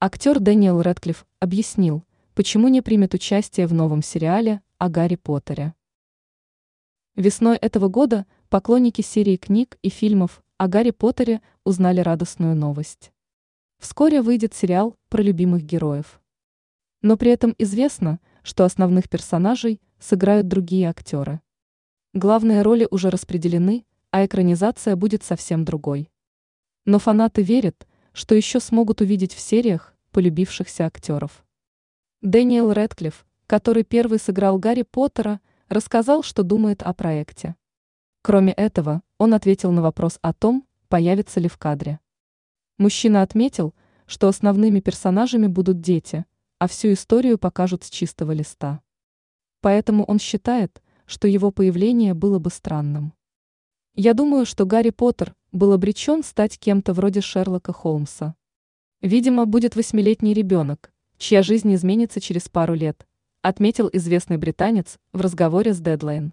Актер Дэниел Рэдклифф объяснил, почему не примет участие в новом сериале о Гарри Поттере. Весной этого года поклонники серии книг и фильмов о Гарри Поттере узнали радостную новость. Вскоре выйдет сериал про любимых героев. Но при этом известно, что основных персонажей сыграют другие актеры. Главные роли уже распределены, а экранизация будет совсем другой. Но фанаты верят, что еще смогут увидеть в сериях полюбившихся актеров. Дэниел Рэдклифф, который первый сыграл Гарри Поттера, рассказал, что думает о проекте. Кроме этого, он ответил на вопрос о том, появится ли в кадре. Мужчина отметил, что основными персонажами будут дети, а всю историю покажут с чистого листа. Поэтому он считает, что его появление было бы странным. Я думаю, что Гарри Поттер был обречен стать кем-то вроде Шерлока Холмса. Видимо, будет восьмилетний ребенок, чья жизнь изменится через пару лет, отметил известный британец в разговоре с Deadline.